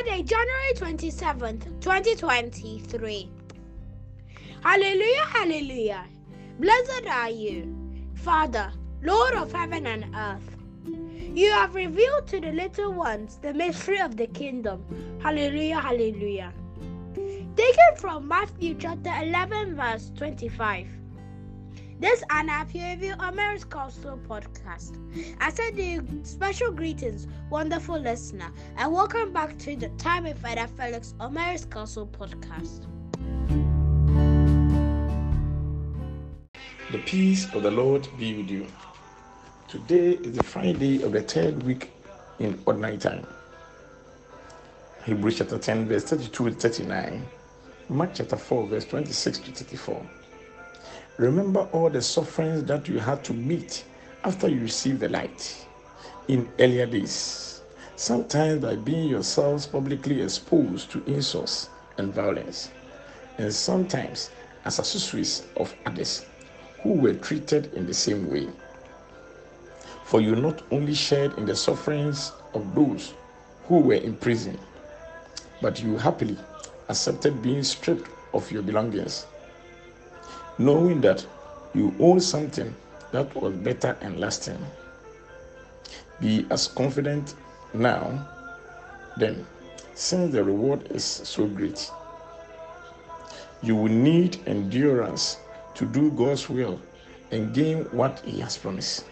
Friday, January 27th, 2023. Hallelujah, hallelujah. Blessed are you, Father, Lord of heaven and earth. You have revealed to the little ones the mystery of the kingdom. Hallelujah, hallelujah. Taken from Matthew chapter 11, verse 25. This is Anna Pureview America's Gospel Podcast. I send you special greetings, wonderful listener, and welcome back to the Time with Father Felix America's Gospel Podcast. The peace of the Lord be with you. Today is the Friday of the third week in ordinary time. Hebrews chapter 10, verse 32 to 39. Mark chapter 4, verse 26 to 34. Remember all the sufferings that you had to meet after you received the light in earlier days, sometimes by being yourselves publicly exposed to insults and violence, and sometimes as accessories of others who were treated in the same way. For you not only shared in the sufferings of those who were in prison, but you happily accepted being stripped of your belongings knowing that you own something that was better and lasting. Be as confident now, then, since the reward is so great. You will need endurance to do God's will and gain what He has promised.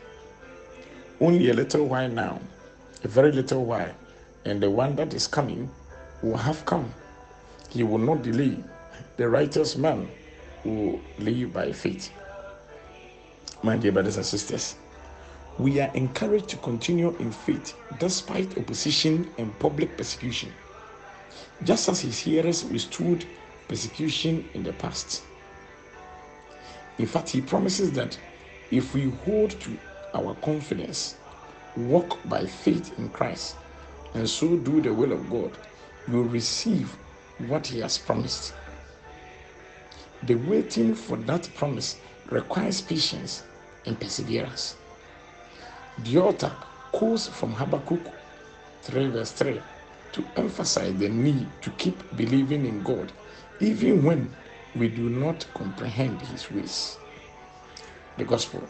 Only a little while now, a very little while, and the one that is coming will have come. He will not delay. The righteous man will live by faith. My dear brothers and sisters, we are encouraged to continue in faith despite opposition and public persecution, just as his hearers withstood persecution in the past. In fact, he promises that if we hold to our confidence, walk by faith in Christ, and so do the will of God, we will receive what he has promised. The waiting for that promise requires patience and perseverance. The author quotes from Habakkuk 3 verse 3 to emphasize the need to keep believing in God even when we do not comprehend his ways. The gospel.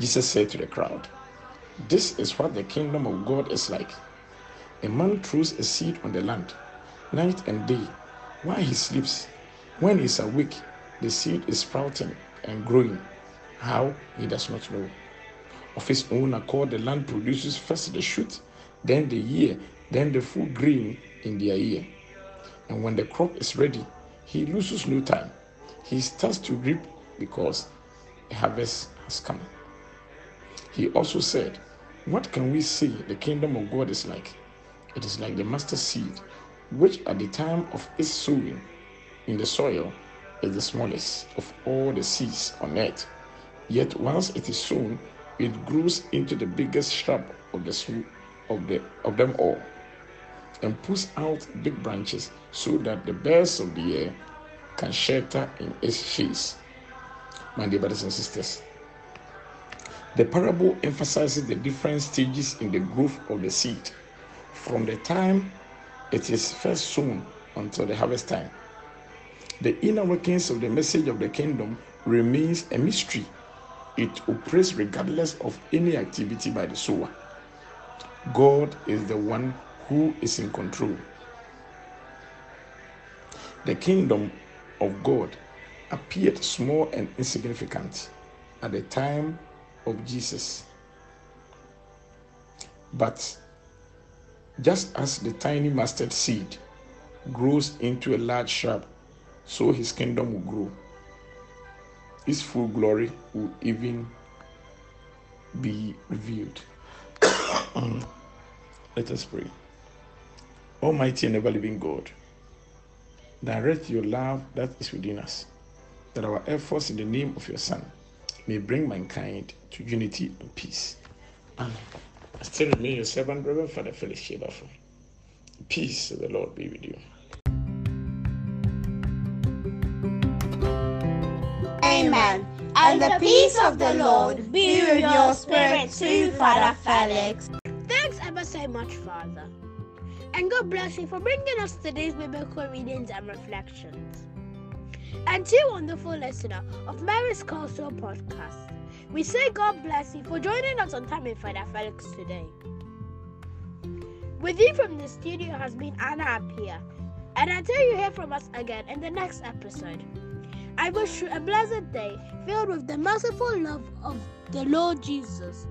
Jesus said to the crowd, This is what the kingdom of God is like. A man throws a seed on the land, night and day, while he sleeps when he's awake, the seed is sprouting and growing. How? He does not know. Of his own accord, the land produces first the shoot, then the ear, then the full grain in their ear. And when the crop is ready, he loses no time. He starts to reap because the harvest has come. He also said, What can we say the kingdom of God is like? It is like the mustard seed, which at the time of its sowing in the soil is the smallest of all the seeds on earth. Yet once it is sown, it grows into the biggest shrub of the of the of them all, and puts out big branches so that the birds of the air can shelter in its shades. My dear brothers and sisters, the parable emphasizes the different stages in the growth of the seed, from the time it is first sown until the harvest time. The inner workings of the message of the kingdom remains a mystery. It operates regardless of any activity by the sower. God is the one who is in control. The kingdom of God appeared small and insignificant at the time of Jesus. But just as the tiny mustard seed grows into a large shrub so his kingdom will grow. His full glory will even be revealed. Let us pray. Almighty and ever living God, direct your love that is within us, that our efforts in the name of your Son may bring mankind to unity and peace. Amen. I still remain your servant, Reverend Father Felix Shebafo. Peace of the Lord be with you. And the peace of the Lord be with your spirit too, Father Felix. Thanks ever so much, Father. And God bless you for bringing us today's biblical readings and reflections. And to wonderful listener of Mary's Castle podcast, we say God bless you for joining us on Time with Father Felix today. With you from the studio has been Anna Apia, and until you hear from us again in the next episode, I wish you a blessed day filled with the merciful love of the Lord Jesus.